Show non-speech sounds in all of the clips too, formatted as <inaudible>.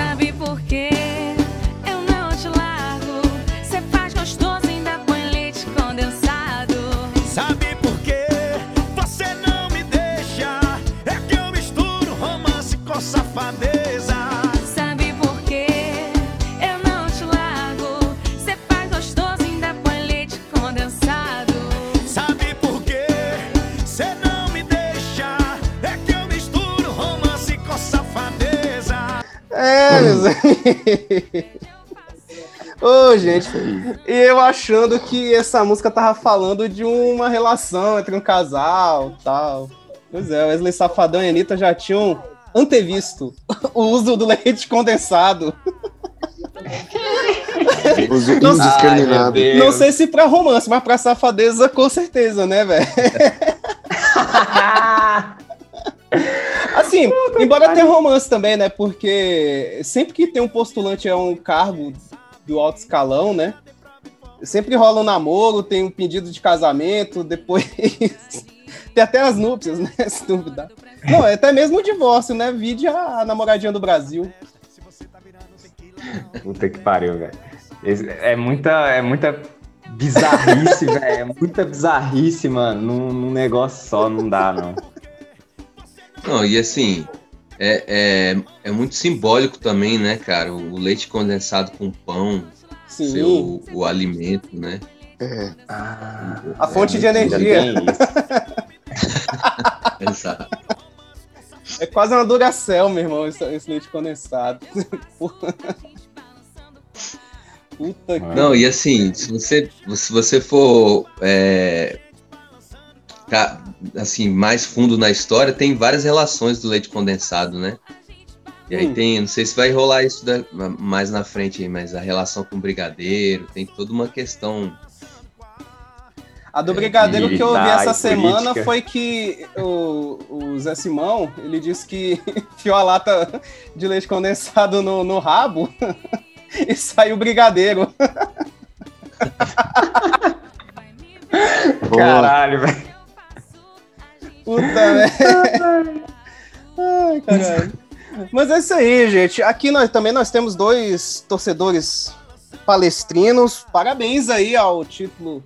Sabe <laughs> Ô, gente, e eu achando que essa música tava falando de uma relação entre um casal tal. Pois é, Wesley Safadão e Anitta já tinham antevisto o uso do leite condensado. <laughs> Uso Não- indiscriminado. Ai, Não sei se pra romance, mas pra safadeza com certeza, né, velho? <laughs> Assim, embora tenha romance também, né? Porque sempre que tem um postulante a um cargo do alto escalão, né? Sempre rola um namoro, tem um pedido de casamento, <laughs> depois tem até as núpcias, né? <laughs> Se duvidar. Não, é até mesmo o divórcio, né? Vide a namoradinha do Brasil. Puta que pariu, velho. É muita, é muita bizarrice, <laughs> velho. É muita bizarrice, mano. Num, num negócio só, não dá, não. Não, e assim, é, é, é muito simbólico também, né, cara? O leite condensado com pão, Sim. ser o, o alimento, né? É, Ah, A fonte de ainda energia. Exato. <laughs> É quase uma Duracell, meu irmão, esse, esse leite condensado. <laughs> Puta que. Não, e assim, se você, se você for é, assim, mais fundo na história, tem várias relações do leite condensado, né? E aí Hum. tem, não sei se vai rolar isso da- mais na frente aí, mas a relação com o brigadeiro, tem toda uma questão. A do Brigadeiro que eu ouvi militar essa semana política. foi que o, o Zé Simão, ele disse que <laughs> enfiou a lata de leite condensado no, no rabo <laughs> e saiu Brigadeiro. Caralho, velho. Puta, velho. Ai, caralho. Mas é isso aí, gente. Aqui nós também nós temos dois torcedores palestrinos. Parabéns aí ao título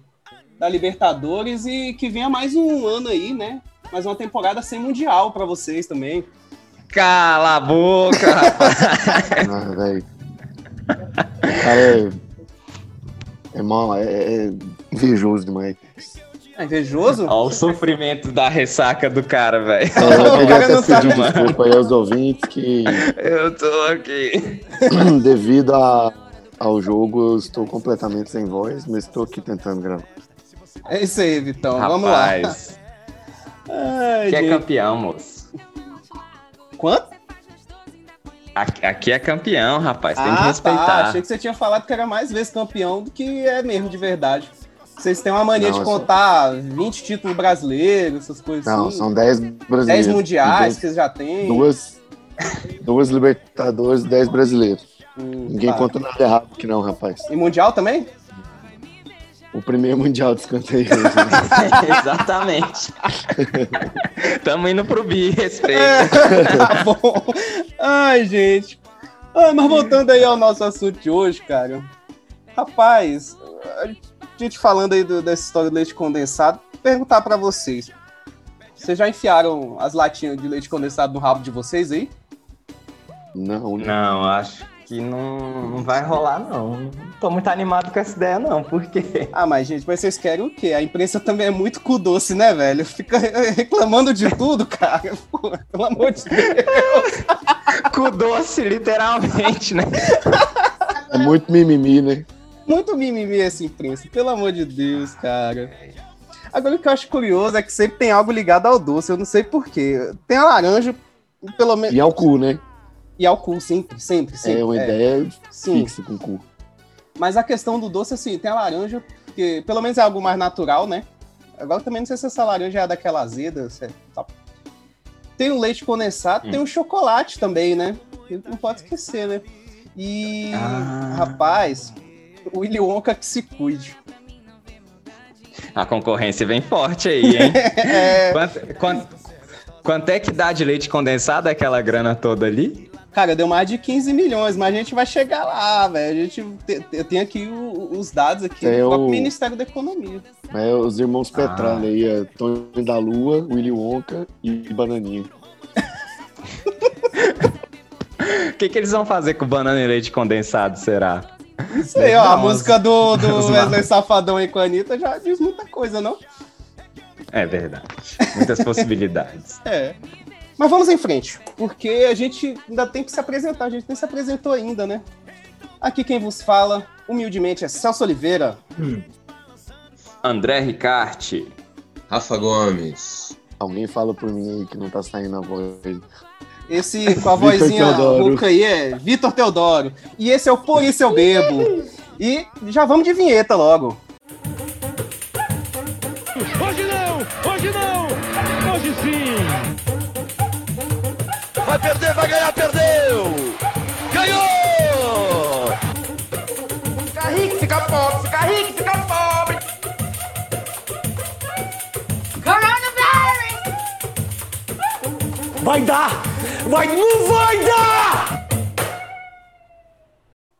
da Libertadores e que venha mais um ano aí, né? Mais uma temporada sem mundial pra vocês também. Cala a boca, rapaz. Ah, velho. Cara, é. É mal, é, é invejoso demais. É invejoso? Olha o sofrimento da ressaca do cara, velho. É, eu queria até tá- pedir desculpa aí aos ouvintes que, <laughs> Eu tô aqui. <clears throat> devido a- ao jogo, eu estou completamente sem voz, mas estou aqui tentando gravar. É isso aí, Vitão. Vamos lá. Rapaz, Ai, aqui é gente. campeão, moço. Quanto? Aqui, aqui é campeão, rapaz. Tem que ah, tá. respeitar. Achei que você tinha falado que era mais vezes campeão do que é mesmo de verdade. Vocês têm uma mania Não, de é só- contar 20 títulos brasileiros, essas coisas Não, assim. são 10 brasileiros. 10 mundiais e que vocês já têm. Duas, duas Libertadores, 10 brasileiros. Hum, Ninguém tá. conta nada errado aqui não, rapaz. E mundial também? O primeiro mundial de escanteio. né? <laughs> <laughs> Exatamente. Tamo indo pro bi, respeito. <laughs> tá bom. Ai, gente. Ah, mas voltando aí ao nosso assunto de hoje, cara. Rapaz, a gente falando aí do- dessa história do leite condensado, perguntar pra vocês. Vocês já enfiaram as latinhas de leite condensado no rabo de vocês aí? não, né? Não, acho que não, não vai rolar, não. Não tô muito animado com essa ideia, não. Por quê? Ah, mas gente, mas vocês querem o quê? A imprensa também é muito cu doce, né, velho? Fica reclamando de tudo, cara. <laughs> Pô, pelo amor de Deus. Com doce, literalmente, né? É muito mimimi, né? Muito mimimi essa imprensa, pelo amor de Deus, cara. Agora o que eu acho curioso é que sempre tem algo ligado ao doce, eu não sei porquê. Tem a laranja, pelo menos. E ao cu, né? E ao cu, sempre, sempre, sempre. é uma é. ideia Sim, fixa com cu. mas a questão do doce, assim, tem a laranja, que pelo menos é algo mais natural, né? Agora também não sei se essa laranja é daquela azeda, se é- tá. Tem o leite condensado, Hum. tem o chocolate também, né? Não pode esquecer, né? E, Ah. rapaz, o Willy Wonka que se cuide. A concorrência vem forte aí, hein? <laughs> É, Quanto, quanto, quanto é que dá de leite condensado aquela grana toda ali? Cara, deu mais de 15 milhões, mas a gente vai chegar lá, velho. A gente te- te- eu tenho aqui o- os dados aqui Tem do o- Ministério da Economia. É, os irmãos Ah. Petralha aí, é Tony da Lua, Willy Wonka e Bananinha. <laughs> O que, que eles vão fazer com banana e leite condensado, será? Isso aí, ó, a música do, do <laughs> as Wesley. Safadão aí com a Anitta já diz muita coisa, não? É verdade. Muitas possibilidades. <laughs> É. Mas vamos em frente, porque a gente ainda tem que se apresentar, a gente nem se apresentou ainda, né? Aqui quem vos fala, humildemente, é Celso Oliveira. André Ricarte. Rafa Gomes. Alguém fala por mim aí que não tá saindo a voz. Esse <laughs> com a vozinha rouca aí é Vitor Teodoro. E esse é o Por Isso Eu Bebo. E já vamos de vinheta logo. Hoje não! Hoje não! Hoje sim! Vai perder, vai ganhar, Vai dar! Vai, não vai dar!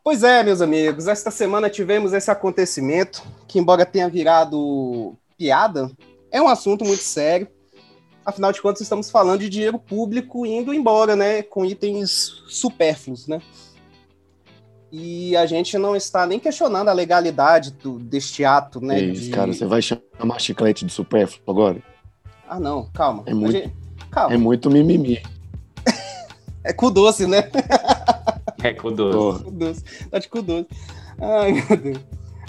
Pois é, meus amigos, esta semana tivemos esse acontecimento que, embora tenha virado piada, é um assunto muito sério. Afinal de contas, estamos falando de dinheiro público indo embora, né? Com itens supérfluos, né? E a gente não está nem questionando a legalidade do- deste ato, né? Isso, de- cara. Você vai chamar chiclete de supérfluo agora? Ah, não, calma. É muito- gente- Calma. É muito mimimi. É cu doce, né? É cuidoso. Porra. Cu doce. Tá de cu doce. Ai, meu Deus.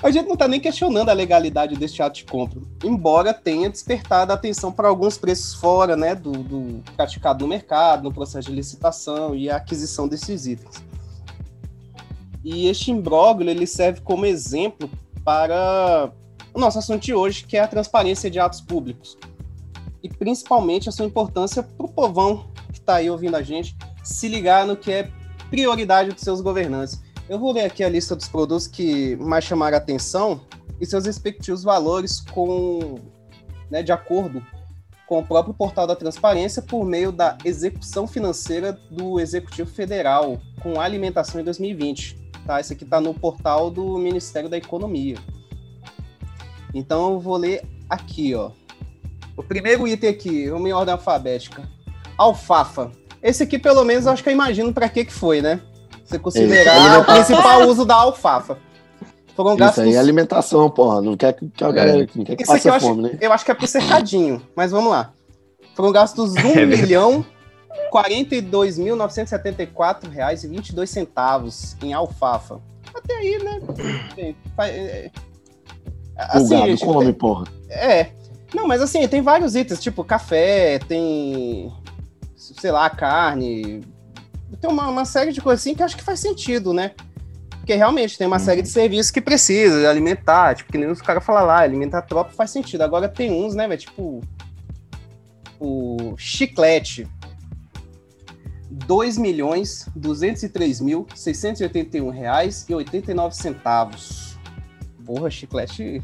A gente não tá nem questionando a legalidade deste ato de compra, embora tenha despertado a atenção para alguns preços fora, né, do, do praticado no mercado, no processo de licitação e a aquisição desses itens. E este imbróglio, ele serve como exemplo para o nosso assunto de hoje, que é a transparência de atos públicos. E principalmente a sua importância para o povão que está aí ouvindo a gente se ligar no que é prioridade dos seus governantes. Eu vou ler aqui a lista dos produtos que mais chamaram atenção e seus respectivos valores com, né, de acordo com o próprio portal da transparência por meio da execução financeira do Executivo Federal com alimentação em 2020. Tá? Esse aqui está no portal do Ministério da Economia. Então eu vou ler aqui, ó. O primeiro item aqui, vamos em ordem alfabética. Alfafa. Esse aqui, pelo menos, eu acho que eu imagino para que que foi, né? Você considerar o principal uso da alfafa. Foram Isso gastos. aí é alimentação, porra. Não quer que, que a galera não quer que Isso aqui passe eu acho, fome, né? eu acho que é pro cercadinho, mas vamos lá. Foram gastos R$ <laughs> 1 É milhão 42.974 reais e 22 centavos em alfafa. Até aí, né? É- é- o gado gente, come, porra. é. Não, mas assim, tem vários itens, tipo café, tem, sei lá, carne. Tem uma, uma série de coisas assim que eu acho que faz sentido, né? Porque realmente tem uma série de serviços que precisa alimentar, tipo, que nem os caras falam lá, alimentar a tropa faz sentido. Agora tem uns, né, velho, tipo o chiclete. 2 milhões 203 mil 681 reais e 89 centavos. Porra, chiclete.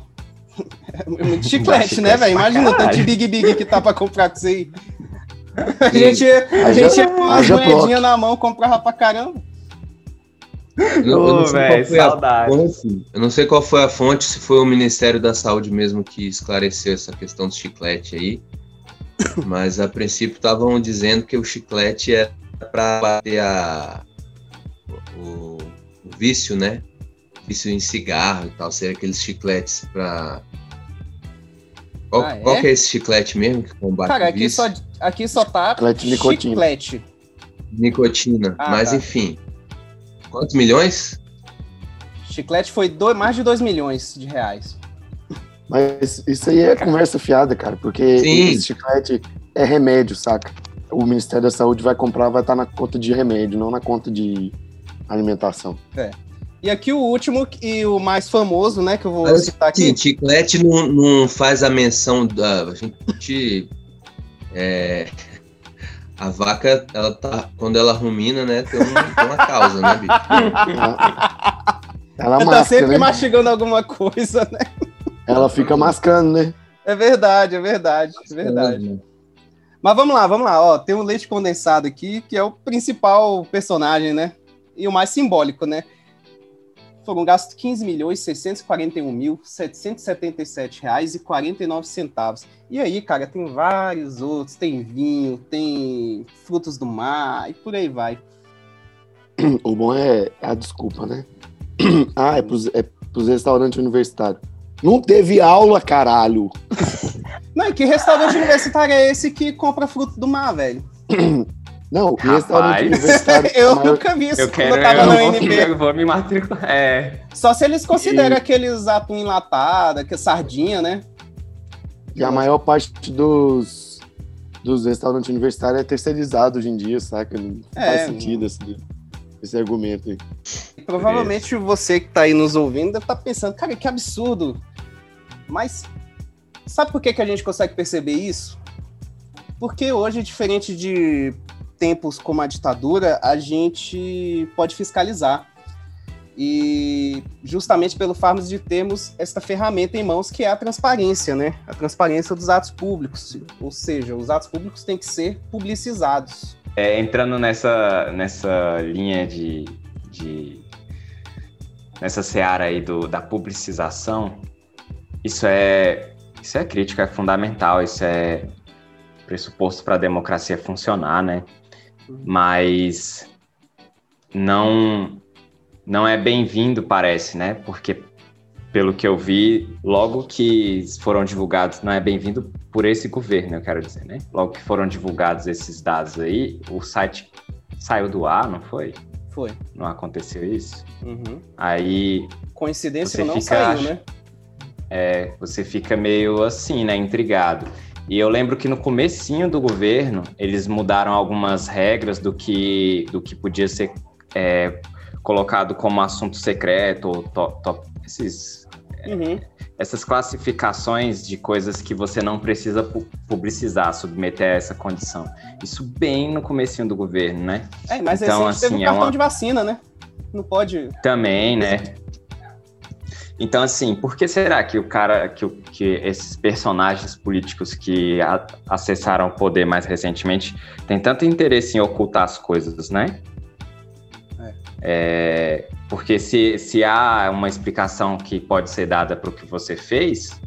É <laughs> muito chiclete, né, velho? Imagina o tanto de Big Big que tá pra comprar com isso aí. <laughs> A gente, a gente ia com uma haja moedinha bloco. na mão, comprava pra caramba. Eu, eu não sei velho, qual foi a saudade. fonte. Eu não sei qual foi a fonte, se foi o Ministério da Saúde mesmo que esclareceu essa questão do chiclete aí. <coughs> Mas a princípio estavam dizendo que o chiclete era para bater a, o, o vício, né? Vício em cigarro e tal. Seria aqueles chicletes para. Qual, Ah, é? qual que é esse chiclete mesmo que combate Cara, aqui vício? só, aqui só tá Chiclete de nicotina. chiclete. Nicotina. Ah, Mas tá. enfim. Quantos milhões? Chiclete foi dois, mais de 2 milhões de reais. Mas isso aí é conversa fiada, cara, porque Sim. esse chiclete é remédio, saca? O Ministério da Saúde vai comprar, vai estar na conta de remédio, não na conta de alimentação. E aqui o último e o mais famoso, né, que eu vou Mas, citar aqui. Sim, chiclete não, não faz a menção da. A gente. é, a vaca, ela tá. Quando ela rumina, né? Tem, um- tem uma causa, né, bicho? Ela, ela Ela tá masca, sempre né? mastigando alguma coisa, né? Ela fica mascando, né? É verdade, é verdade, é verdade. Mas vamos lá, vamos lá. Ó, tem o leite condensado aqui, que é o principal personagem, né? E o mais simbólico, né? Foram gastos 15 milhões 641 mil 777 reais e 49 centavos. E aí, cara, tem vários outros. Tem vinho, tem frutos do mar e por aí vai. <clears throat> O bom é a desculpa, né? <clears throat> Ah, é pros, é pros restaurantes universitários. Não teve aula, caralho. <laughs> Não, e que restaurante universitário é esse que compra fruto do mar, velho? <clears throat> Não, o Rapaz. restaurante universitário. <laughs> Eu maior- nunca vi isso Eu quando quero, eu tava eu na UNB. eu vou me matricular. É, Só se eles consideram aqueles atum enlatado, que é sardinha, né? E a maior parte dos, dos restaurantes universitários é terceirizado hoje em dia, saca? Não É, faz sentido esse, esse argumento aí. Provavelmente você que tá aí nos ouvindo deve estar pensando, cara, que absurdo. Mas sabe por que, que a gente consegue perceber isso? Porque hoje, diferente de tempos como a ditadura, a gente pode fiscalizar. E justamente pelo fato de termos esta ferramenta em mãos que é a transparência, né? A transparência dos atos públicos. Ou seja, os atos públicos têm que ser publicizados. é, entrando nessa, nessa linha de, de. nessa seara aí do, da publicização, isso é, isso é crítica, é fundamental, isso é pressuposto para a democracia funcionar, né? Mas não não é bem-vindo, parece, né? Porque pelo que eu vi, logo que foram divulgados, não é bem-vindo por esse governo, eu quero dizer, né? Logo que foram divulgados esses dados aí, o site saiu do ar, não foi? Foi. Não aconteceu isso? Uhum. Aí Coincidência ou não fica, saiu, acha- né? é, você fica meio assim, né, intrigado. E eu lembro que no comecinho do governo, eles mudaram algumas regras do que, do que podia ser é, colocado como assunto secreto, ou to- to- esses, Uhum. essas classificações de coisas que você não precisa pu- publicizar, submeter a essa condição. Isso bem no comecinho do governo, né? É, mas Então, recente teve assim, o é cartão uma- de vacina, né? Não pode. Também, né? Então, assim, por que será que o cara, que, que esses personagens políticos que a- acessaram o poder mais recentemente têm tanto interesse em ocultar as coisas, né? É, porque se, se há uma explicação que pode ser dada para o que você fez,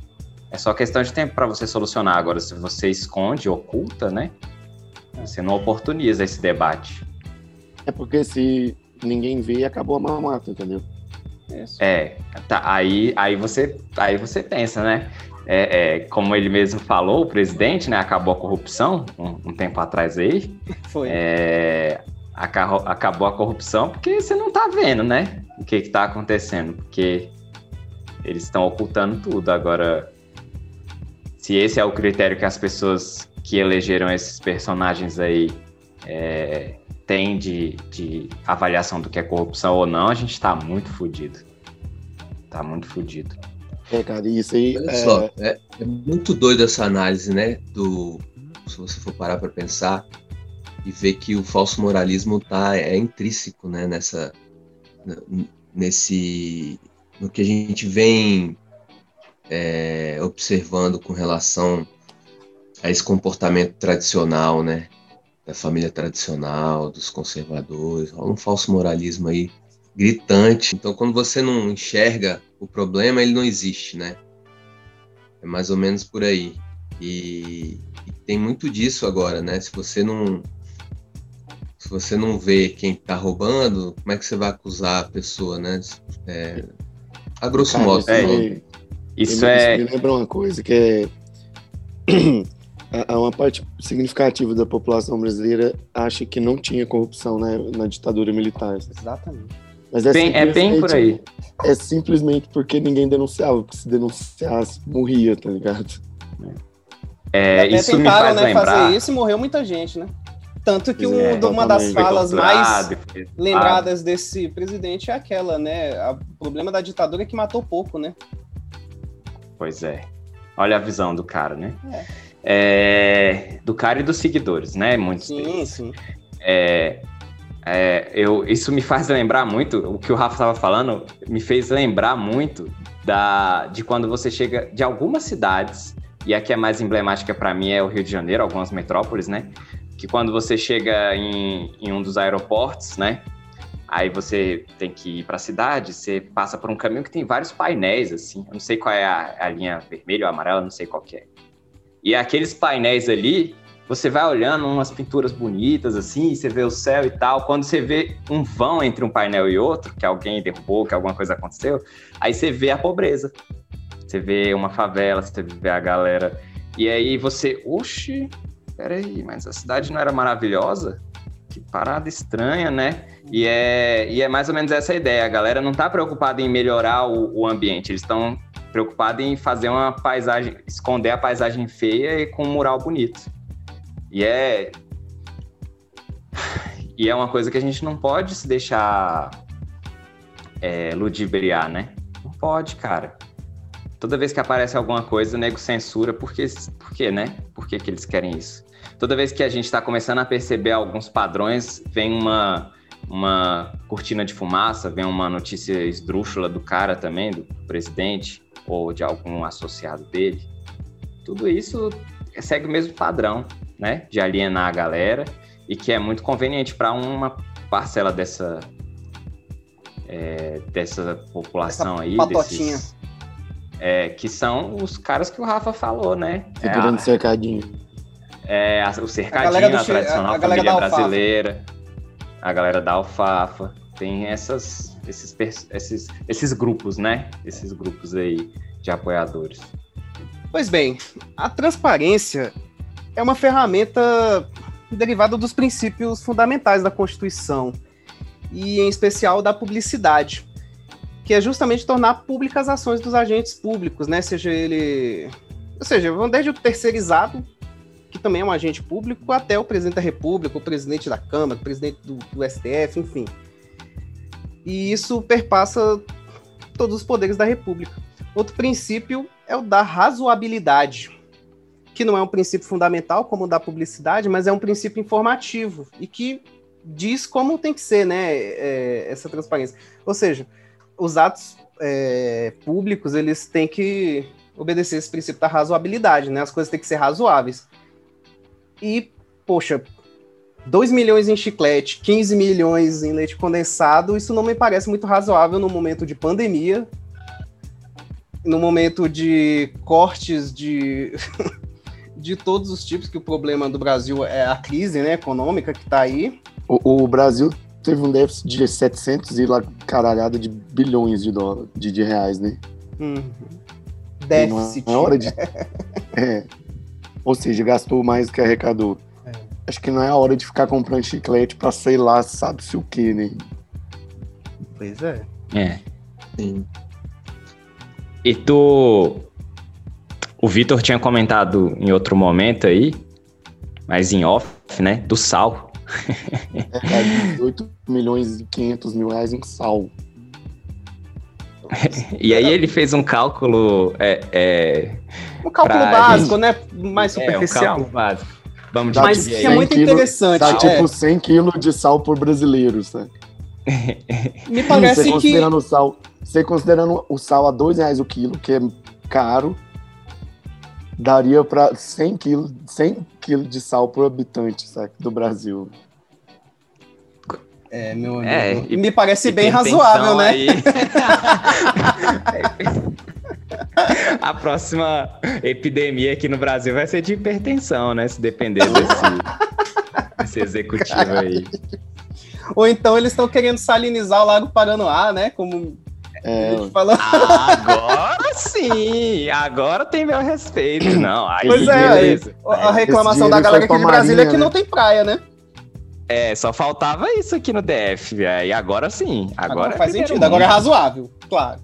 é só questão de tempo para você solucionar. Agora, se você esconde, oculta, né? Você não oportuniza esse debate. É porque se ninguém vê, acabou a mamata, entendeu? Isso. É, tá, aí, aí, você, aí você pensa, né? É, é, como ele mesmo falou, o presidente, né, acabou a corrupção um, um tempo atrás aí. <laughs> Foi. É, acabou a corrupção porque você não tá vendo, né? O que que tá acontecendo, porque eles estão ocultando tudo. Agora, se esse é o critério que as pessoas que elegeram esses personagens aí é, têm de, de avaliação do que é corrupção ou não, a gente tá muito fudido. Tá muito fudido. É, cara, isso aí. Olha é, só, é, é muito doido essa análise, né? Do, se você for parar para pensar e ver que o falso moralismo tá é intrínseco, né? Nessa, nesse, no que a gente vem é, observando com relação a esse comportamento tradicional, né? Da família tradicional, dos conservadores, rola um falso moralismo aí gritante. Então, quando você não enxerga o problema, ele não existe, né? É mais ou menos por aí. E, e tem muito disso agora, né? Se você não se você não vê quem tá roubando, como é que você vai acusar a pessoa, né? É, a grosso cara, modo, isso é, Isso me- é. me lembra uma coisa que é. <clears throat> a- a- uma parte significativa da população brasileira acha que não tinha corrupção né, na ditadura militar. Exatamente. Mas é, Bem, é bem por aí. É simplesmente porque ninguém denunciava, porque se denunciasse, morria, tá ligado? É, Até isso me tentaram, faz né, lembrar. fazer isso e morreu muita gente, né? Tanto que um- é, uma das falas mais lembradas desse presidente é aquela, né? O problema da ditadura é que matou pouco, né? Pois é. Olha a visão do cara, né? É, do cara e dos seguidores, né? Muitos Sim, deles. sim. É, é, eu, isso me faz lembrar muito, o que o Rafa estava falando, me fez lembrar muito da, de quando você chega de algumas cidades e a que é mais emblemática para mim é o Rio de Janeiro, algumas metrópoles, né? Que quando você chega em, em um dos aeroportos, né? Aí você tem que ir para a cidade, você passa por um caminho que tem vários painéis, assim. Eu não sei qual é a, a linha vermelha ou amarela, não sei qual que é. E aqueles painéis ali, você vai olhando umas pinturas bonitas, assim, você vê o céu e tal. Quando você vê um vão entre um painel e outro, que alguém derrubou, que alguma coisa aconteceu, aí você vê a pobreza. Você vê uma favela, você vê a galera. E aí você, oxe, peraí, mas a cidade não era maravilhosa? Que parada estranha, né? E é, e é mais ou menos essa a ideia. A galera não tá preocupada em melhorar o, o ambiente, eles estão preocupados em fazer uma paisagem, esconder a paisagem feia e com um mural bonito. E é. <sighs> E é uma coisa que a gente não pode se deixar é, ludibriar, né? Não pode, cara. Toda vez que aparece alguma coisa, o nego censura, porque, por quê, né? Por que eles querem isso? Toda vez que a gente está começando a perceber alguns padrões, vem uma, uma cortina de fumaça, vem uma notícia esdrúxula do cara também, do presidente, ou de algum associado dele. Tudo isso segue o mesmo padrão né, de alienar a galera e que é muito conveniente para uma parcela dessa é, dessa população Essa aí, patotinha. desses, é, que são os caras que o Rafa falou, né? É, Segurando a- cercadinho. é a- o cercadinho, do a, che- tradicional a galera família brasileira, a galera da alfafa, tem essas, esses, esses, esses grupos, né? Esses grupos aí de apoiadores. Pois bem, a transparência é uma ferramenta derivada dos princípios fundamentais da Constituição, e em especial da publicidade, que é justamente tornar públicas as ações dos agentes públicos, né? Seja ele. Ou seja, vão desde o terceirizado, que também é um agente público, até o presidente da República, o presidente da Câmara, o presidente do, do STF, enfim. E isso perpassa todos os poderes da República. Outro princípio é o da razoabilidade, que não é um princípio fundamental como o da publicidade, mas é um princípio informativo e que diz como tem que ser, né, é, essa transparência. Ou seja, os atos é, públicos eles têm que obedecer esse princípio da razoabilidade, né? As coisas têm que ser razoáveis. E, poxa, 2 milhões em chiclete, 15 milhões em leite condensado, isso não me parece muito razoável no momento de pandemia, no momento de cortes de, <laughs> de todos os tipos, que o problema do Brasil é a crise né, econômica que está aí. O, o Brasil teve um déficit de 700 e lá caralhada de bilhões de, dólares, de, de reais, né? Uhum. E Déficit. É hora de. <laughs> É. Ou seja, gastou mais do que arrecadou. Acho que não é a hora de ficar comprando chiclete pra sei lá, sabe-se o que, né? Pois é. É. Sim. E tu. O Vitor tinha comentado em outro momento aí, mas em off, né? Do sal. É, cara, 18 milhões e 500 mil reais em sal. E aí ele fez um cálculo. É, é, Um cálculo básico, né? Mais é, um superficial. cálculo básico. Vamos Dá Mas que é muito 100 quilos- interessante. Dá é. tipo 100 quilos de sal por brasileiro, sabe? Me Você parece que. considerando o sal, você considerando o sal a dois reais o quilo, que é caro, daria para 100 quilos, 100 quilos de sal por habitante, sabe? Do Brasil. É, meu amigo. É, e- Me parece bem razoável, né? aí. <laughs> <laughs> <laughs> A próxima epidemia aqui no Brasil vai ser de hipertensão, né? Se depender desse, <laughs> desse executivo aí. Ou então eles estão querendo salinizar o Lago Paranoá, né? Como É, a gente falou. Agora sim! Agora tem meu respeito. Não, aí Pois é, a reclamação da galera aqui de pra Brasília é que Marinha, não tem praia, né? É, só faltava isso aqui no DF, velho. E agora sim. Agora, Agora é faz sentido, mundo. agora é razoável, claro.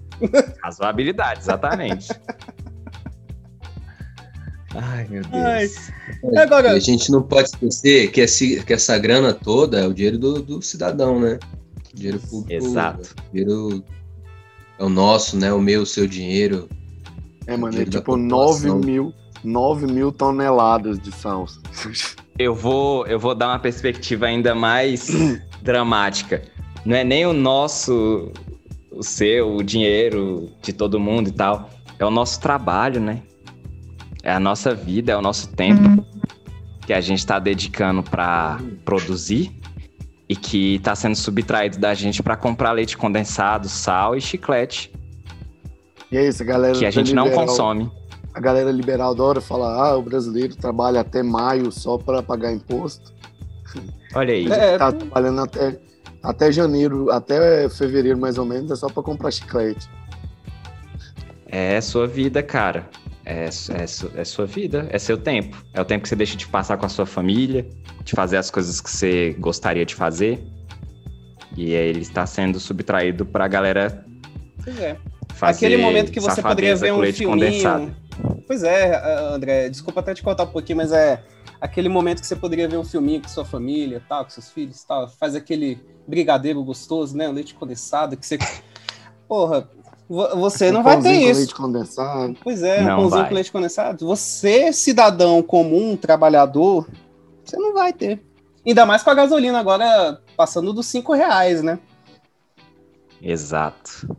Razoabilidade, exatamente. Ai, meu Deus. Ai. Agora, a gente não pode esquecer que, esse, que essa grana toda é o dinheiro do, do cidadão, né? Dinheiro público. Exato. Dinheiro é o nosso, né? O meu, o seu dinheiro. é mano, é tipo 9 população. mil, 9 mil toneladas de sal. Eu vou, eu vou dar uma perspectiva ainda mais <clears throat> dramática. Não é nem o nosso, o seu, o dinheiro de todo mundo e tal. É o nosso trabalho, né? É a nossa vida, é o nosso tempo que a gente está dedicando para produzir e que está sendo subtraído da gente para comprar leite condensado, sal e chiclete, E é isso, a galera. que a gente não liberal- consome. A galera liberal adora falar: ah, o brasileiro trabalha até maio só para pagar imposto. Olha aí. <laughs> É, Tá trabalhando até, até janeiro, até fevereiro mais ou menos, é só para comprar chiclete. É sua vida, cara. É, é, é sua vida, é seu tempo. É o tempo que você deixa de passar com a sua família, de fazer as coisas que você gostaria de fazer. E aí ele está sendo subtraído pra galera pois é. fazer Aquele momento que você poderia ver um filminho. condensado. Pois é, ah, André, desculpa até te contar um pouquinho, mas é aquele momento que você poderia ver um filminho com sua família, tal, com seus filhos, tal, faz aquele brigadeiro gostoso, né, o leite condensado que você <laughs> Porra, vo- você não vai ter Pãozinho com isso. leite condensado. Pois é, um Não pãozinho vai. com leite condensado. Você, cidadão comum, trabalhador, você não vai ter. Ainda mais com a gasolina agora passando dos cinco reais, né? Exato.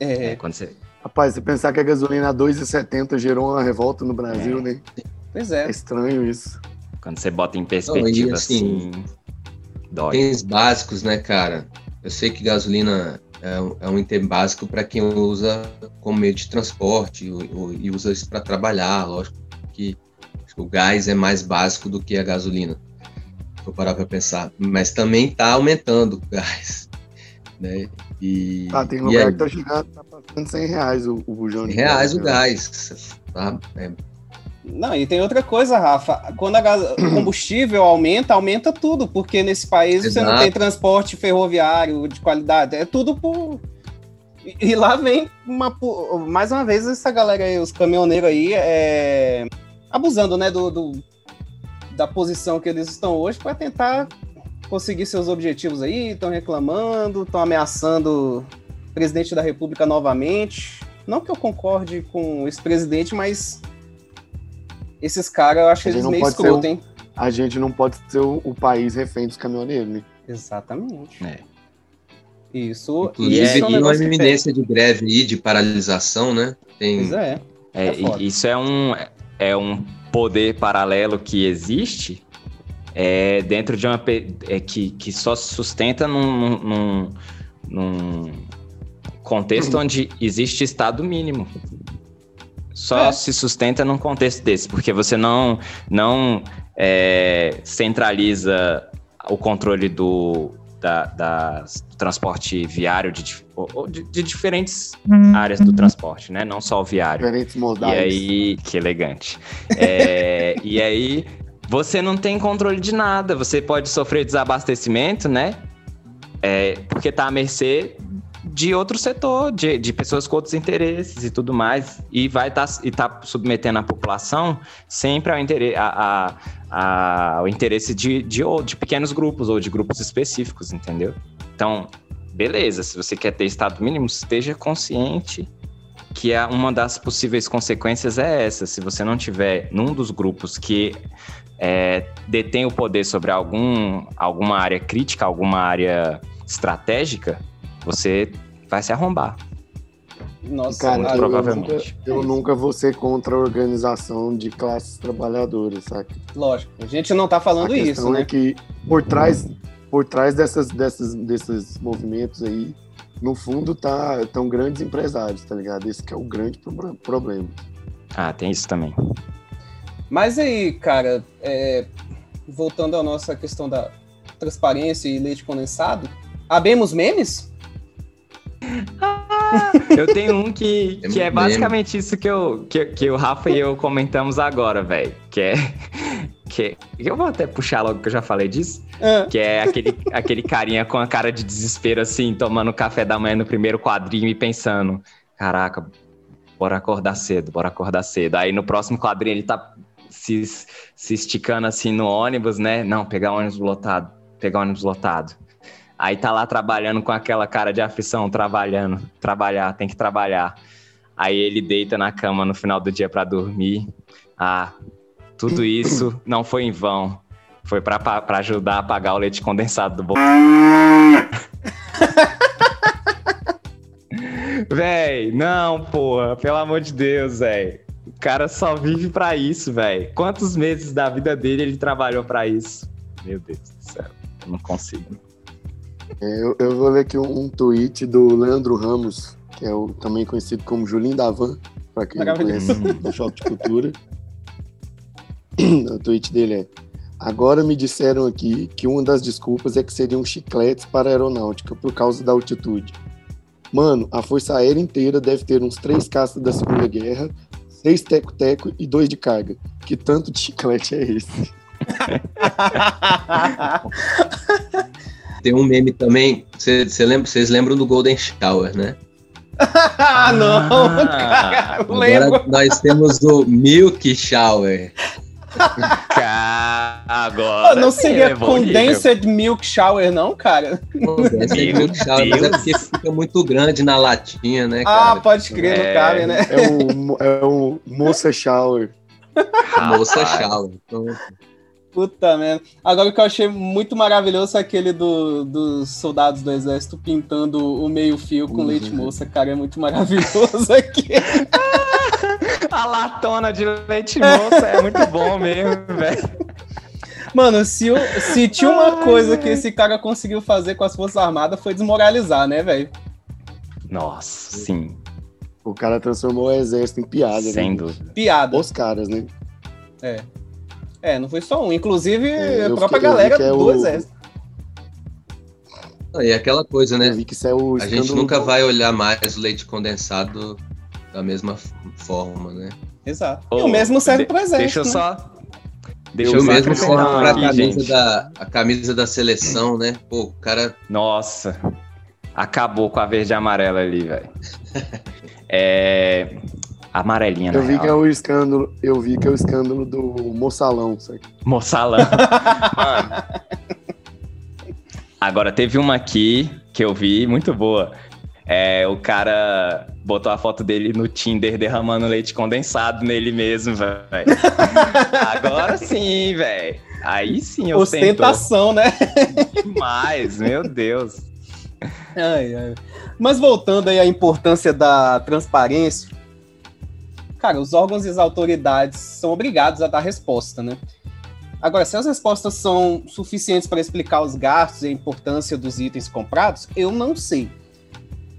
É, É, quando você... Rapaz, você pensar que a gasolina a 2,70 gerou uma revolta no Brasil, né? pois É é. estranho isso. Quando você bota em perspectiva assim, assim, dói. Itens básicos, né, cara? Eu sei que gasolina é um, é um item básico para quem usa como meio de transporte e, e usa isso para trabalhar. Lógico que o gás é mais básico do que a gasolina. Vou parar para pensar. Mas também está aumentando o gás. <laughs> Né? E, Ah, tem e lugar aí, que tá chegando, 100 reais o, o bujão de reais o né? gás. Tá? É, Não, e tem outra coisa, Rafa. Quando a gas- o combustível aumenta, aumenta tudo, porque nesse país você não Exato. tem transporte ferroviário de qualidade. É tudo por. E- lá vem uma, mais uma vez essa galera aí, os caminhoneiros aí, é, abusando, né, do, do- da posição que eles estão hoje para tentar conseguir seus objetivos aí. Estão reclamando, estão ameaçando presidente da República novamente. Não que eu concorde com esse presidente, mas esses caras, eu acho eles não meio escroto, um- hein? A gente não pode ser o, o país refém dos caminhoneiros, né? Exatamente. É. Isso, inclusive, isso é um uma iminência de greve aí, de paralisação, né? Tem, Pois é. É, É e- isso é um, é um poder paralelo que existe é, dentro de uma. É, que, que só se sustenta num, num, num contexto onde existe Estado mínimo. Só É. se sustenta num contexto desse, porque você não, não é, centraliza o controle do, da, do transporte viário de, de- de diferentes áreas do transporte, né? Não só o viário. Diferentes E modais. aí, que elegante. É, <laughs> e aí, você não tem controle de nada. Você pode sofrer desabastecimento, né? É, porque tá à mercê de outro setor, de, de pessoas com outros interesses e tudo mais. E vai estar e tá submetendo a população sempre ao, interesse, a, a- ao interesse de, de, ou- de pequenos grupos ou de grupos específicos, entendeu? Então, beleza, se você quer ter estado mínimo, esteja consciente que é uma das possíveis consequências é essa. Se você não tiver num dos grupos que é, detém o poder sobre algum, alguma área crítica, alguma área estratégica, você vai se arrombar, Nossa, Cara, muito eu- provavelmente. Eu nunca vou ser contra a organização de classes trabalhadoras, saca? lógico. A gente não tá falando a isso, questão né? é que por trás, por trás dessas, dessas, desses movimentos aí, no fundo tá tão grandes empresários, tá ligado? Esse que é o grande pro- problema. Ah, tem isso também. Mas aí, cara, é, voltando à nossa questão da transparência e leite condensado, abemos memes? Eu tenho um que, É que é muito basicamente isso que, eu, que, que o Rafa e eu comentamos agora, velho. Que é. Que, eu vou até puxar logo que eu já falei disso. Ah, Que é aquele, aquele carinha com a cara de desespero, assim, tomando café da manhã no primeiro quadrinho e pensando: caraca, bora acordar cedo, bora acordar cedo. Aí no próximo quadrinho ele tá se, se esticando assim no ônibus, né? Não, pegar ônibus lotado, pegar ônibus lotado. Aí tá lá trabalhando com aquela cara de aflição, trabalhando, trabalhar, tem que trabalhar. Aí ele deita na cama no final do dia pra dormir. Ah, tudo <coughs> isso não foi em vão. Foi pra, pa- pra ajudar a pagar o leite condensado do bolo. <coughs> Véi, não, porra. Pelo amor de Deus, velho. O cara só vive pra isso, velho. Quantos meses da vida dele ele trabalhou pra isso? Meu Deus do céu. Eu não consigo. É, eu, eu vou ler aqui um, um tweet do Leandro Ramos, que é o, também conhecido como Julinho Davan, para quem não conhece do Choque de Cultura. <clears throat> o tweet dele é: Agora me disseram aqui que uma das desculpas é que seriam chicletes para a aeronáutica por causa da altitude. Mano, a Força Aérea inteira deve ter uns três caças da Segunda Guerra, seis teco-teco e dois de carga. Que tanto de chiclete é esse? <laughs> Tem um meme também, cê, cê lembra, vocês lembram do Golden Shower, né? ah, não, Ah, cara, Agora lembro. nós temos o Milk Shower. Cara, agora. não seria nível. condensed milk shower, não, cara? É Meu Milk Shower, mas é porque fica muito grande na latinha, né, Ah, cara? pode crer, É. não cabe, né? É o, é o Moça Shower. Moça. Shower. Então, Puta merda. Agora o que eu achei muito maravilhoso é aquele do, dos soldados do exército pintando o meio-fio com Uhum. leite moça, cara. É muito maravilhoso <laughs> aqui. <laughs> A latona de leite moça é muito bom mesmo, velho. Mano, se, se tinha uma coisa que esse cara conseguiu fazer com as Forças Armadas foi desmoralizar, né, velho? Nossa, sim, O cara transformou o exército em piada. sem né? dúvida. Piada. Os caras, né? É, não foi só um. Inclusive, É, a própria fiquei- galera é do o- exército. e aquela coisa, né? vi que isso é o A gente nunca do- vai olhar mais o leite condensado da mesma forma, né? Exato. Ô, e o mesmo serve pro exército. Deixa eu né? só. Deixa eu mesmo serve pra aqui, camisa gente. da, a camisa da seleção, né? Pô, o cara Nossa, acabou com a verde e amarela ali, velho. É. Amarelinha, Eu vi real. que é o escândalo, eu vi que é o escândalo do moçalão, sabe? Moçalão. <laughs> Agora, teve uma aqui que eu vi, muito boa. É, o cara botou a foto dele no Tinder derramando leite condensado nele mesmo, velho. <laughs> Agora sim, velho. Aí sim eu Ostentação, né? demais, meu Deus. Ai, ai. Mas voltando aí à importância da transparência, cara, os órgãos e as autoridades são obrigados a dar resposta, né? Agora, se as respostas são suficientes para explicar os gastos e a importância dos itens comprados, eu não sei.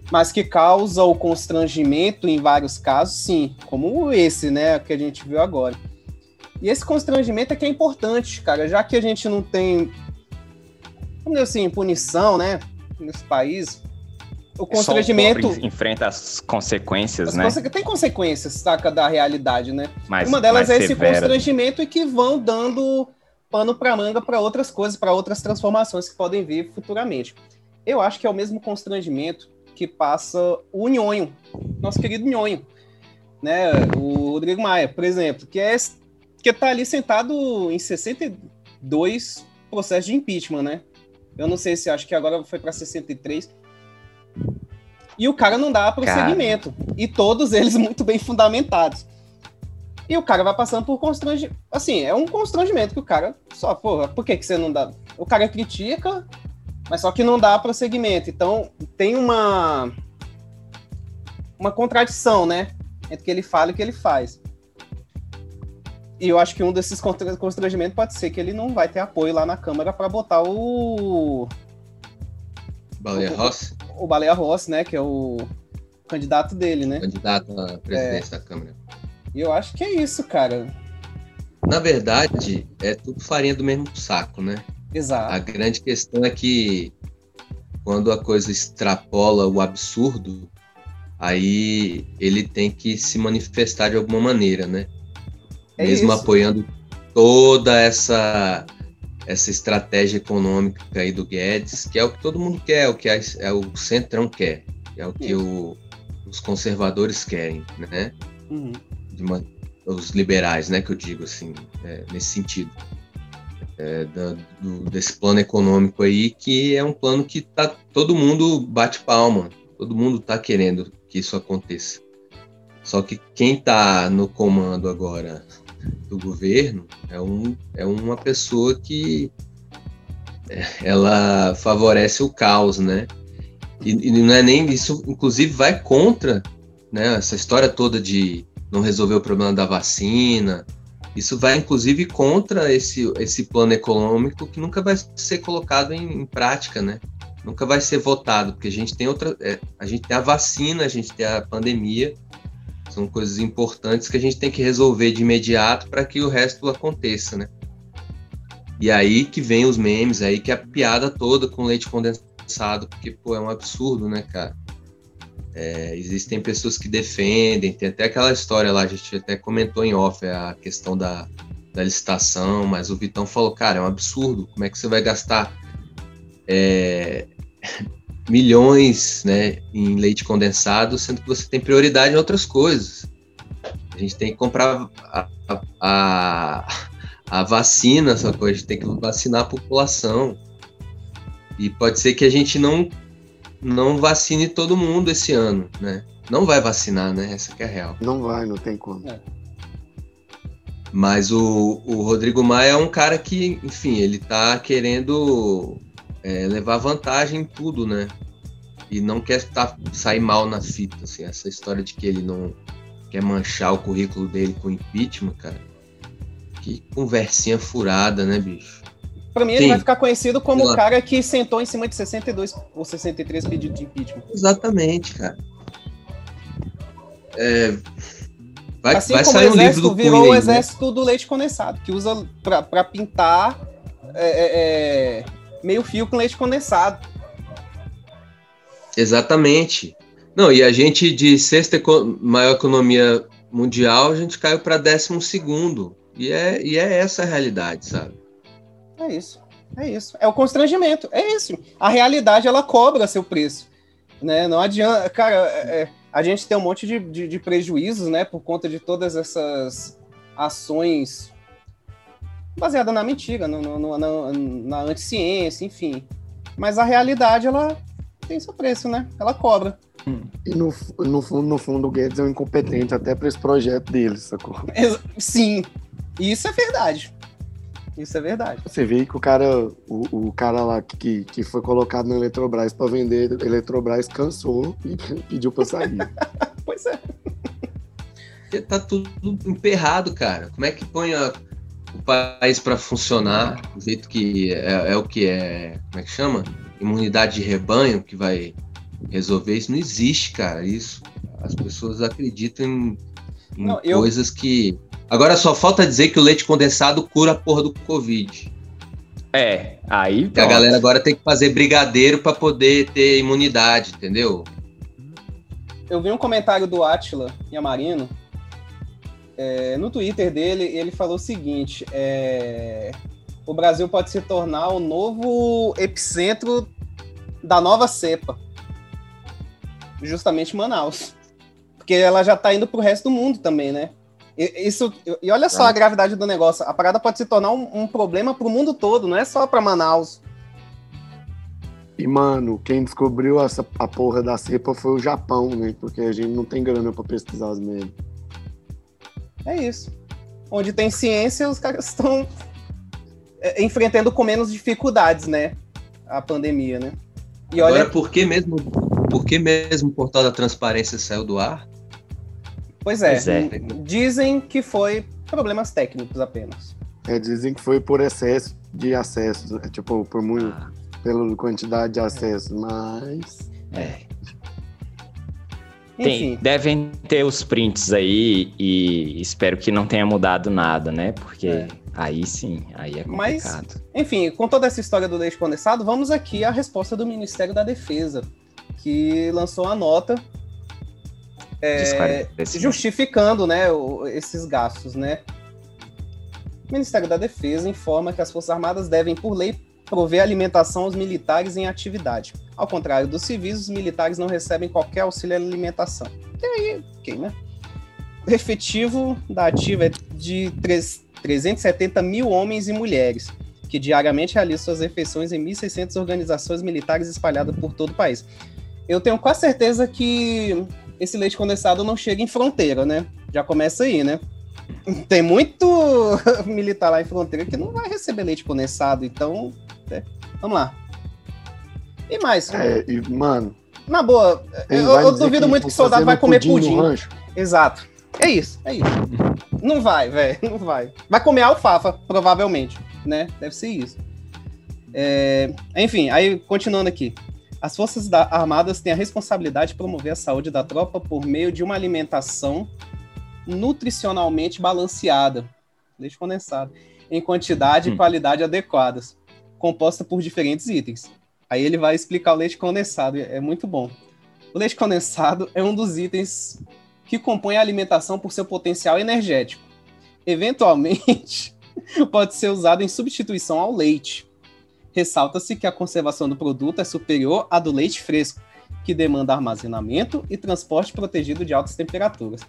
Mas que causa o constrangimento em vários casos, sim, como esse, né, que a gente viu agora. E esse constrangimento é que é importante, cara, já que a gente não tem, vamos dizer assim, punição, né, nesse país, o constrangimento. Só o enfrenta as consequências, as né? conse- Tem consequências, saca, da realidade, né? Mais, Uma delas é esse constrangimento e que vão dando pano para manga para outras coisas, para outras transformações que podem vir futuramente. Eu acho que é o mesmo constrangimento que passa o Nhonho, nosso querido Nhonho, né? O Rodrigo Maia, por exemplo, que é que tá ali sentado em 62 processos de impeachment, né? Eu não sei se acho que agora foi para 63. E o cara não dá prosseguimento. E todos eles <laughs> muito bem fundamentados. E o cara vai passando por constrangimento. Assim, é um constrangimento que o cara só, porra, por que, que você não dá? O cara critica, mas só que não dá prosseguimento. Então, tem uma. Uma contradição, né? Entre o que ele fala e o que ele faz. E eu acho que um desses constra- constrangimentos pode ser que ele não vai ter apoio lá na Câmara para botar o. Baleia Rossi, O Baleia Rossi, né? Que é o candidato dele, né? candidato à presidência da Câmara. E eu acho que é isso, cara. Na verdade, é tudo farinha do mesmo saco, né? Exato. A grande questão é que quando a coisa extrapola o absurdo, aí ele tem que se manifestar de alguma maneira, né? É Mesmo isso. apoiando toda essa essa estratégia econômica aí do Guedes, que é o que todo mundo quer, o que é, é o centrão quer, que é o que o- os conservadores querem, né? Uhum. uma- os liberais, né, que eu digo assim, é, nesse sentido, É, da- do- desse plano econômico aí, que é um plano que tá todo mundo bate palma, todo mundo tá querendo que isso aconteça. Só que quem tá no comando agora do governo é, um, é uma pessoa que ela favorece o caos, né? E, e não é nem isso, inclusive vai contra né? Essa história toda de não resolver o problema da vacina, isso vai inclusive contra esse, esse plano econômico que nunca vai ser colocado em, em prática, né? Nunca vai ser votado, porque a gente tem outra. É, a gente tem a vacina, a gente tem a pandemia, são coisas importantes que a gente tem que resolver de imediato para que o resto aconteça, né? E aí que vem os memes, aí que a piada toda com leite condensado, porque, pô, é um absurdo, né, cara? É, existem pessoas que defendem, tem até aquela história lá, a gente até comentou em off a questão da, da licitação, mas o Vitão falou, cara, é um absurdo, como é que você vai gastar é, milhões né, em leite condensado, sendo que você tem prioridade em outras coisas. A gente tem que comprar a, a, a vacina, essa coisa, a gente tem que vacinar a população. E pode ser que a gente não não vacine todo mundo esse ano, né? Não vai vacinar, né? Essa que é a real. Não vai, não tem como. É. Mas o, o Rodrigo Maia é um cara que, enfim, ele tá querendo é, levar vantagem em tudo, né? E não quer tá, sair mal na fita, assim. Essa história de que ele não quer manchar o currículo dele com impeachment, cara. Que conversinha furada, né, bicho? Pra mim, Sim. ele vai ficar conhecido como o cara que sentou em cima de 62 ou 63 pedidos de impeachment. Exatamente, cara. É, vai assim vai como sair o um livro do virou Cunha o né? exército do leite condensado, que usa pra, pra pintar é, é, é, meio fio com leite condensado. Exatamente. Não, e a gente de sexta eco- maior economia mundial, a gente caiu para décimo segundo. E é, e é essa a realidade, sabe? É isso. É isso. É o constrangimento. É isso. A realidade, ela cobra seu preço. Né? Não adianta. Cara, é- é, a gente tem um monte de, de, de prejuízos, né? Por conta de todas essas ações baseadas na mentira, no, no- no- na, na anticiência, enfim. Mas a realidade, ela tem seu preço, né? Ela cobra. E no, no, fundo, no fundo, o Guedes é um incompetente até para esse projeto dele, sacou? Sim. Isso é verdade. Isso é verdade. Você vê que o cara, o, o cara lá que, que foi colocado na Eletrobras para vender Eletrobras cansou e <laughs> pediu para sair. <laughs> Pois é. Tá tudo emperrado, cara. Como é que põe a- o país para funcionar do jeito que é, é o que é. Como é que chama? Imunidade de rebanho que vai resolver isso. Não existe, cara. Isso. As pessoas acreditam em, em Não, eu- coisas que. Agora só falta dizer que o leite condensado cura a porra do Covid. É, aí. Que a galera agora tem que fazer brigadeiro para poder ter imunidade, entendeu? Eu vi um comentário do Atila Yamarino é, no Twitter dele. Ele falou o seguinte: é, o Brasil pode se tornar o novo epicentro da nova cepa, justamente Manaus, porque ela já tá indo pro resto do mundo também, né? E, isso, e olha só a gravidade do negócio: a parada pode se tornar um, um problema pro mundo todo, não é só para Manaus. E, mano, quem descobriu essa, a porra da cepa foi o Japão, né? Porque a gente não tem grana para pesquisar as merdas. É isso. Onde tem ciência, os caras <laughs> estão é, enfrentando com menos dificuldades, né? A pandemia, né? E olha, Agora, por que mesmo, por que mesmo o portal da transparência saiu do ar? pois é, Pois é. dizem que foi problemas técnicos apenas. É, dizem que foi por excesso de acessos, né? tipo, por muito, Ah, pela quantidade de acessos, mas é. Tem, devem ter os prints aí e espero que não tenha mudado nada, né? Porque É. aí sim, aí é Mas- complicado. enfim, com toda essa história do leite condensado, vamos aqui à resposta do Ministério da Defesa, que lançou a nota é, justificando né, esses gastos, né? O Ministério da Defesa informa que as Forças Armadas devem, por lei, prover alimentação aos militares em atividade. Ao contrário dos civis, os militares não recebem qualquer auxílio à alimentação. E aí, ok, né? O efetivo da ativa é de tres- 370 mil homens e mulheres, que diariamente realizam suas refeições em 1.600 organizações militares espalhadas por todo o país. Eu tenho quase certeza que esse leite condensado não chega em fronteira, né? Já começa aí, né? Tem muito <laughs> militar lá em fronteira que não vai receber leite condensado, então. Né? Vamos lá. E mais? É, e, mano, Na boa, eu, eu duvido que muito que soldado vai comer pudim. rancho. Exato. É isso, é isso. Não vai, velho, não vai. Vai comer alfafa, provavelmente, né? Deve ser isso. É, enfim, aí continuando aqui. As Forças da- Armadas têm a responsabilidade de promover a saúde da tropa por meio de uma alimentação nutricionalmente balanceada, leite condensado, em quantidade e Hum. qualidade adequadas, composta por diferentes itens. Aí ele vai explicar o leite condensado, é muito bom. O leite condensado é um dos itens que compõe a alimentação por seu potencial energético. Eventualmente, <laughs> pode ser usado em substituição ao leite. Ressalta-se que a conservação do produto é superior à do leite fresco, que demanda armazenamento e transporte protegido de altas temperaturas.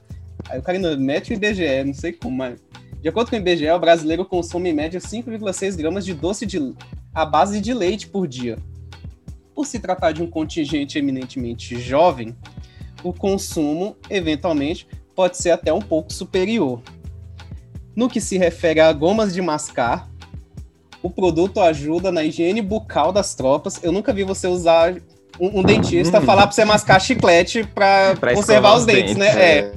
Aí o cara mete o IBGE, não sei como, mas. De acordo com o IBGE, o brasileiro consome em média 5,6 gramas de doce de à base de leite por dia. Por se tratar de um contingente eminentemente jovem, o consumo, eventualmente, pode ser até um pouco superior. No que se refere a gomas de mascar, o produto ajuda na higiene bucal das tropas. Eu nunca vi você usar um, um dentista Hum. falar para você mascar chiclete para Pra conservar os os dentes, dentes, né? É.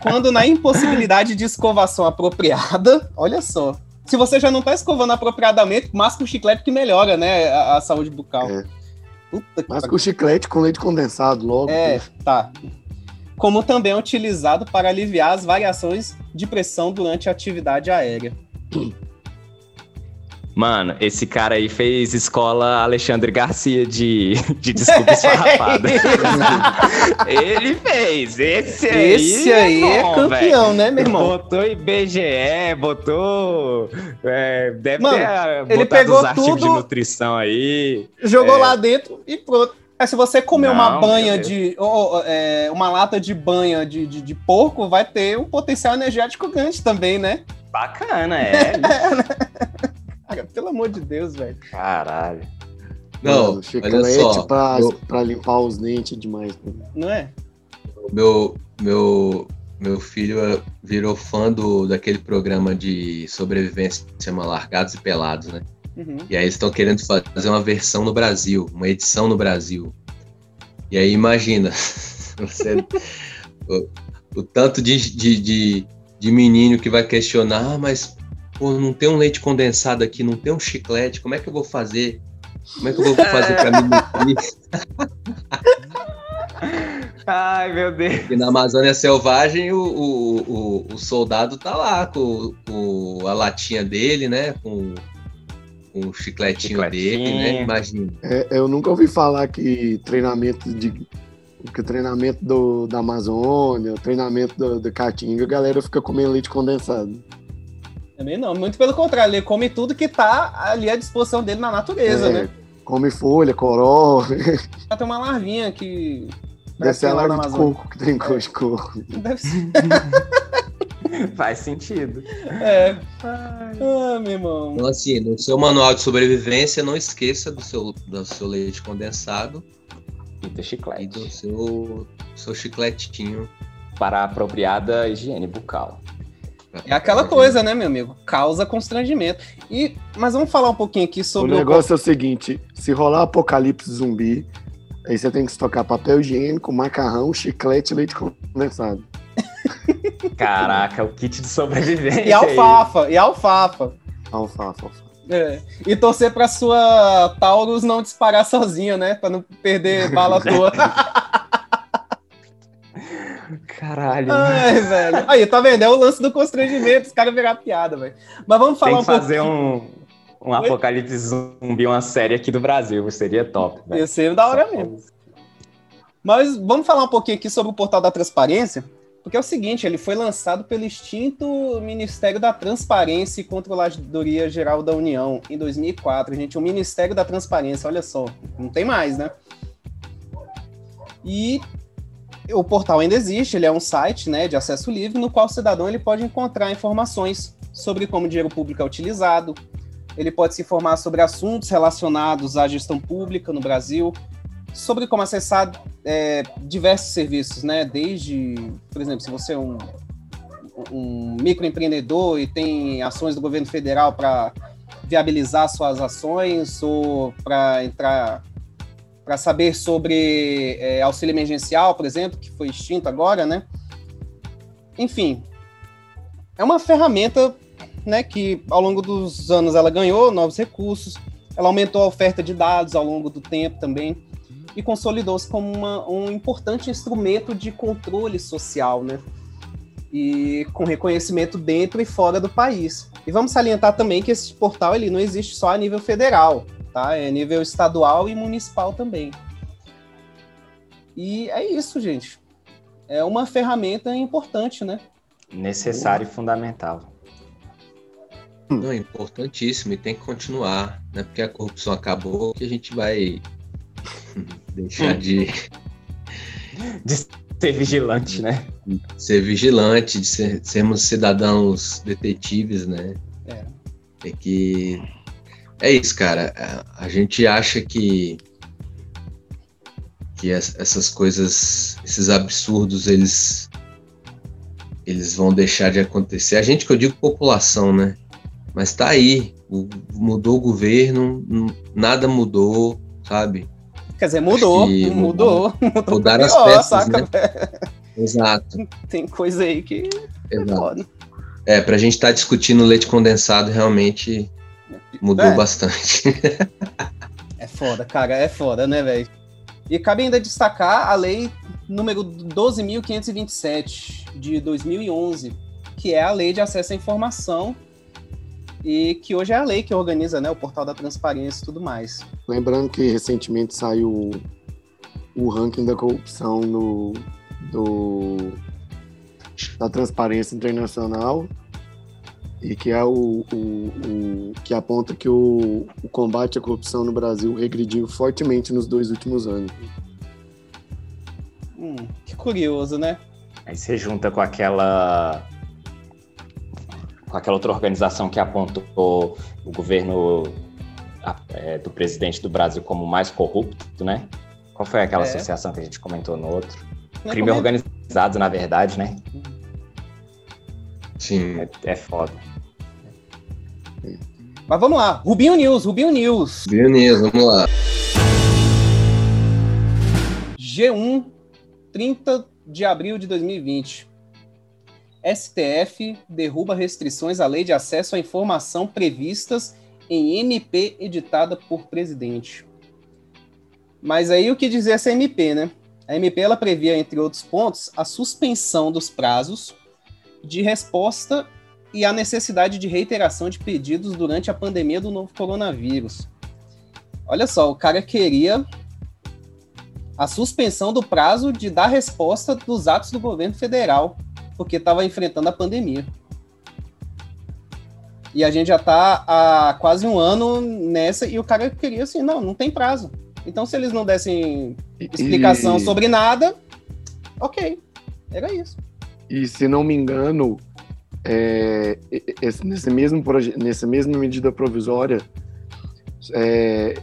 Quando na impossibilidade de escovação apropriada, olha só. Se você já não tá escovando apropriadamente, masca o chiclete que melhora, né, a, a saúde bucal. É. Puta que Mas com chiclete com leite condensado logo. É, tá. Como também é utilizado para aliviar as variações de pressão durante a atividade aérea. Mano, esse cara aí fez escola Alexandre Garcia de, <laughs> de desculpa esfarrapada. <laughs> Ele fez. Esse aí. Esse aí é, bom, campeão, né, meu irmão? Botou IBGE, botou. é, deve Mano, ter ah, ele pegou os artigos de tudo- nutrição aí. Jogou É. lá dentro e pronto. É, se você comer uma Não, banha beleza. de. ou, é, uma lata de banha de, de, de porco, vai ter um potencial energético grande também, né? Bacana, é. <laughs> Pelo amor de Deus, velho. Caralho. Não, Mano, olha chiclete só. pra, eu- pra limpar os dentes demais. né? Não é? meu, meu, meu filho eh, virou fã do, daquele programa de sobrevivência que chama Largados e Pelados, né? Uhum. E aí eles estão querendo fazer uma versão no Brasil, uma edição no Brasil. E aí imagina, <laughs> você, o, o tanto de, de, de, de menino que vai questionar, ah, mas pô, não tem um leite condensado aqui, não tem um chiclete, como é que eu vou fazer? Como é que eu vou fazer para me nutrir? <laughs> Ai, meu Deus. Porque na Amazônia Selvagem o, o, o, o soldado tá lá com, com a latinha dele, né? Com, com o chicletinho, Chicletinho. dele, né? Imagina. É, eu nunca ouvi falar que treinamento de. Que o treinamento do, da Amazônia, o treinamento do, do Caatinga, a galera fica comendo leite condensado. Também não. Muito pelo contrário, ele come tudo que tá ali à disposição dele na natureza, É, né? Come folha, coró, Já <laughs> tem uma larvinha que. deve ser a larva de coco que tem gosto de coco. <laughs> Deve ser. <laughs> Faz sentido. É. Ah, meu irmão. Então, assim, no seu manual de sobrevivência, não esqueça do seu, do seu leite condensado e chiclete. do seu, seu chicletinho. Para a apropriada higiene bucal. É aquela coisa, né, meu amigo? Causa constrangimento. E, mas vamos falar um pouquinho aqui O sobre o. negócio é o seguinte: se rolar apocalipse zumbi, aí você tem que estocar papel higiênico, macarrão, chiclete e leite condensado. <laughs> Caraca, o kit de sobrevivência. E alfafa, e alfafa. Alfafa, alfafa. É. E torcer pra sua Taurus não disparar sozinha, né? Pra não perder bala à toa. aí. Caralho. Ai, velho. Aí, tá vendo? É o lance do constrangimento, os caras virar piada, velho. Mas vamos falar Tem um que fazer pouquinho. um, um apocalipse zumbi, uma série aqui do Brasil. Seria top, velho. Ia ser da hora mesmo. Mas vamos falar um pouquinho aqui sobre o portal da transparência, porque é o seguinte, ele foi lançado pelo extinto Ministério da Transparência e Controladoria Geral da União em 2004. Gente, o Ministério da Transparência, olha só, não tem mais, né? E o portal ainda existe, ele é um site, né, de acesso livre, no qual o cidadão ele pode encontrar informações sobre como o dinheiro público é utilizado, ele pode se informar sobre assuntos relacionados à gestão pública no Brasil, sobre como acessar é, diversos serviços, né? Desde, por exemplo, se você é um, um microempreendedor e tem ações do governo federal para viabilizar suas ações ou para entrar para saber sobre é, auxílio emergencial, por exemplo, que foi extinto agora, né? Enfim, é uma ferramenta né, que ao longo dos anos ela ganhou novos recursos, ela aumentou a oferta de dados ao longo do tempo também e consolidou-se como uma, um importante instrumento de controle social, né? E com reconhecimento dentro e fora do país. E vamos salientar também que esse portal ele não existe só a nível federal, tá? É nível estadual e municipal também. E é isso, gente. É uma ferramenta importante, né? Necessário e fundamental. Não, é importantíssimo e tem que continuar. Não é porque a corrupção acabou que a gente vai <laughs> deixar de De ser vigilante, né? ser vigilante, de ser- sermos cidadãos detetives, né? É. É que. É isso, cara. A, a gente acha que. que es- essas coisas, esses absurdos, eles. eles vão deixar de acontecer. A gente que eu digo população, né? Mas tá aí. Mudou o governo, nada mudou, sabe? Quer dizer, mudou, mudou, mudou pra Mudaram as pior, peças, saca? né? Exato. Tem coisa aí que é exato. foda. É, pra gente estar discutindo leite condensado, realmente mudou É. bastante. <laughs> É foda, cara, é foda, né, velho? E cabe ainda destacar a lei número 12.527 de 2011, que é a lei de acesso à informação e que hoje é a lei que organiza né, o portal da transparência e tudo mais. Lembrando que recentemente saiu o, o ranking da corrupção no, do, da Transparência Internacional e que é o, o- o- que aponta que o, o combate à corrupção no Brasil regrediu fortemente nos dois últimos anos. Hum, que curioso, né? Aí você junta com aquela com aquela outra organização que apontou o governo é, do presidente do Brasil como o mais corrupto, né? Qual foi aquela É. associação que a gente comentou no outro? Não é Crime como- organizado, na verdade, né? Sim. É, é foda. Mas vamos lá, Rubinho News, Rubinho News. Beleza, vamos lá. G1, 30 de abril de 2020. STF derruba restrições à lei de acesso à informação previstas em MP editada por presidente. Mas aí o que dizer essa MP, né? A MP ela previa, entre outros pontos, a suspensão dos prazos de resposta e a necessidade de reiteração de pedidos durante a pandemia do novo coronavírus. Olha só, o cara queria a suspensão do prazo de dar resposta dos atos do governo federal, porque estava enfrentando a pandemia. E a gente já está há quase um ano nessa, e o cara queria assim, não, não tem prazo. Então, se eles não dessem explicação e- sobre nada, ok, era isso. E se não me engano, é, esse- nesse mesmo nessa mesma medida provisória, é,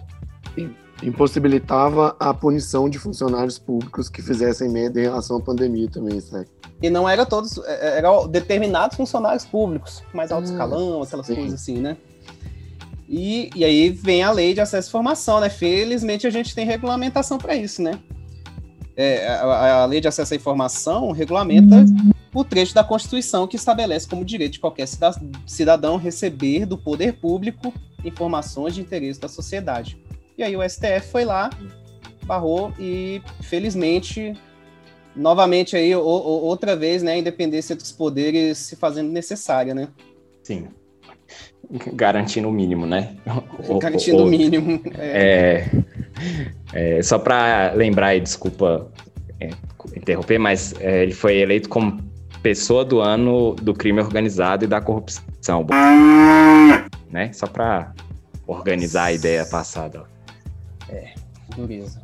im- impossibilitava a punição de funcionários públicos que fizessem merda em relação à pandemia também, sabe? E não era todos, é- eram determinados funcionários públicos, mais alto Ah, escalão, aquelas sim. coisas assim, né? E, e aí vem a lei de acesso à informação, né? Felizmente a gente tem regulamentação para isso, né? É, a, a lei de acesso à informação regulamenta o trecho da Constituição que estabelece como direito de qualquer cida- cidadão receber do poder público informações de interesse da sociedade. E aí o STF foi lá, barrou e felizmente novamente aí, outra vez, né, a independência dos poderes se fazendo necessária, né? Sim. Garantindo o mínimo, né? Garantindo o- o mínimo. É. É, é, só para lembrar, e desculpa é, interromper, mas é, ele foi eleito como pessoa do ano do crime organizado e da corrupção, né? Só para organizar a ideia passada. ó. Dureza.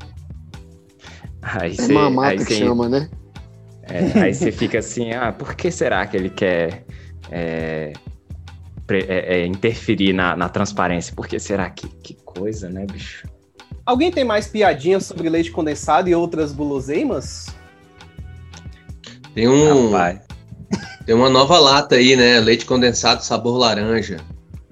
Aí É mamata aí que você- chama, né? é, aí você fica assim, ah, por que será que ele quer é, pre- é, é, interferir na, na transparência? Por que será que, que coisa, né, bicho? Alguém tem mais piadinhas sobre leite condensado e outras guloseimas? Tem um. Rapaz. Tem uma nova lata aí, né? Leite condensado sabor laranja.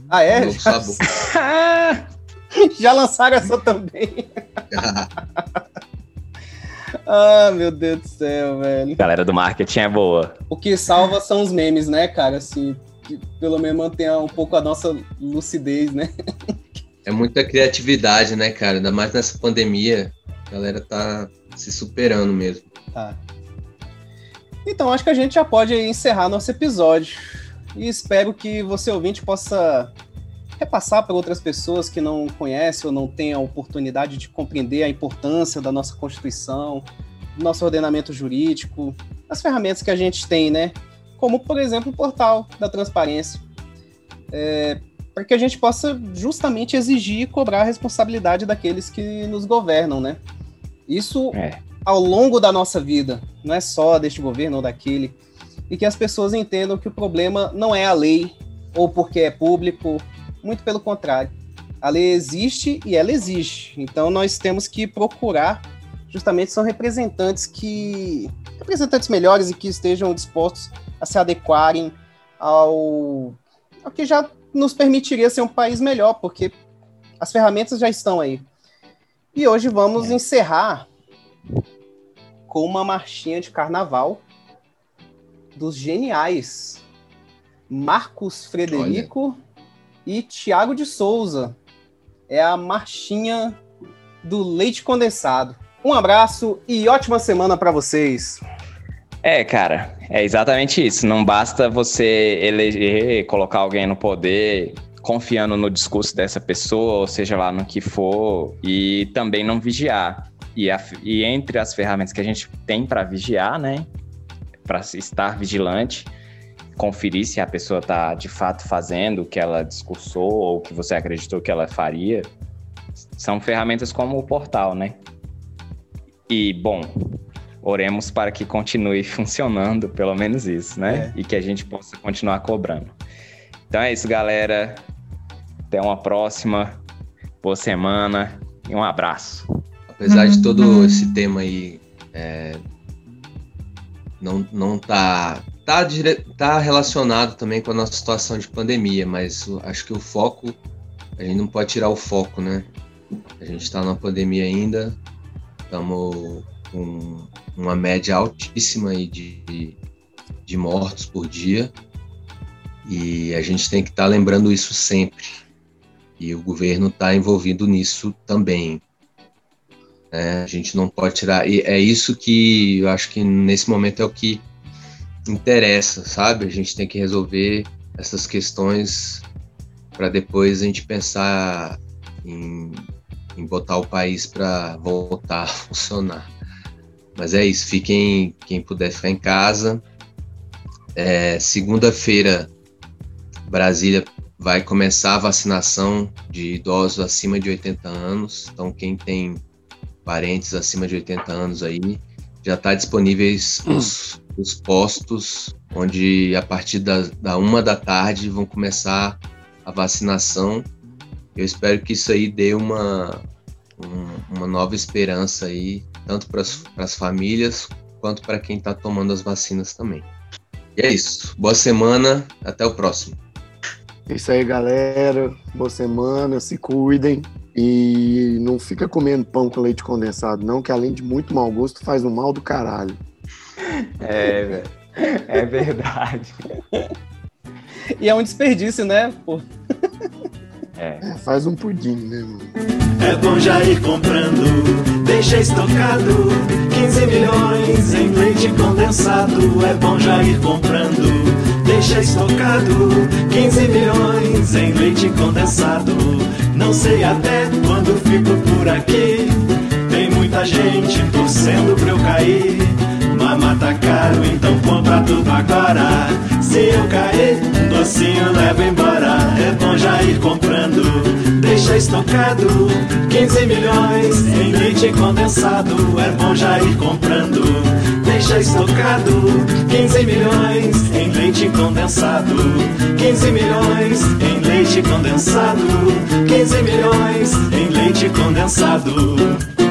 Ah, é? Novo sabor. <laughs> Já lançaram essa também. <laughs> ah, meu Deus do céu, velho. Galera do marketing é boa. O que salva são os memes, né, cara? Assim, que pelo menos mantenha um pouco a nossa lucidez, né? É muita criatividade, né, cara? Ainda mais nessa pandemia. A galera tá se superando mesmo. Tá. Então, acho que a gente já pode encerrar nosso episódio. E espero que você, ouvinte, possa repassar para outras pessoas que não conhecem ou não têm a oportunidade de compreender a importância da nossa Constituição, do nosso ordenamento jurídico, as ferramentas que a gente tem, né? Como, por exemplo, o portal da transparência. É, para que a gente possa justamente exigir e cobrar a responsabilidade daqueles que nos governam, né? Isso É. ao longo da nossa vida, não é só deste governo ou daquele, e que as pessoas entendam que o problema não é a lei ou porque é público, muito pelo contrário. A lei existe e ela existe. Então nós temos que procurar, justamente são representantes que representantes melhores e que estejam dispostos a se adequarem ao, ao que já nos permitiria ser um país melhor, porque as ferramentas já estão aí. E hoje vamos encerrar com uma marchinha de carnaval dos geniais Marcos Frederico e Tiago de Souza. É a marchinha do leite condensado. Um abraço e ótima semana para vocês. É, cara, é exatamente isso. Não basta você eleger, colocar alguém no poder confiando no discurso dessa pessoa, ou seja lá no que for, e também não vigiar. E, a- e entre as ferramentas que a gente tem para vigiar, né, para estar vigilante, conferir se a pessoa está de fato fazendo o que ela discursou ou o que você acreditou que ela faria, são ferramentas como o portal, né? E, bom, oremos para que continue <laughs> funcionando, pelo menos isso, né? E que a gente possa continuar cobrando. Então é isso, galera. Até uma próxima. Boa semana e um abraço. Apesar de todo esse tema aí é, não, não tá, tá, dire- tá relacionado também com a nossa situação de pandemia, mas acho que o foco, a gente não pode tirar o foco, né? A gente está numa pandemia ainda, estamos com uma média altíssima aí de, de mortos por dia, e a gente tem que estar lembrando isso sempre. E o governo está envolvido nisso também. Né? A gente não pode tirar. E é isso que eu acho que nesse momento é o que interessa, sabe? A gente tem que resolver essas questões para depois a gente pensar em, em botar o país para voltar a <laughs> funcionar. Mas é isso, fiquem, quem puder ficar em casa. É, Segunda-feira, Brasília vai começar a vacinação de idosos acima de 80 anos. Então, quem tem parentes acima de 80 anos aí, já está disponíveis os, os postos, onde a partir da, da uma da tarde vão começar a vacinação. Eu espero que isso aí dê uma, um- uma nova esperança aí, tanto para as famílias quanto para quem está tomando as vacinas também. E é isso. Boa semana, até o próximo. É isso aí, galera. Boa semana, se cuidem. E não fica comendo pão com leite condensado, não, que além de muito mau gosto, faz um mal do caralho. É, velho. É verdade. <laughs> E é um desperdício, né? Pô, É. É, faz um pudim, né, mano? É bom já ir comprando, deixa estocado 15 milhões em leite condensado. É bom já ir comprando, deixa estocado 15 milhões em leite condensado. Não sei até quando fico por aqui. Tem muita gente torcendo pra eu cair. Mama tá caro, então compra tudo agora. Se eu cair, um docinho leva embora. É bom já ir comprando, deixa estocado 15 milhões em leite condensado. É bom já ir comprando, deixa estocado 15 milhões em leite condensado. 15 milhões em leite condensado. 15 milhões em leite condensado.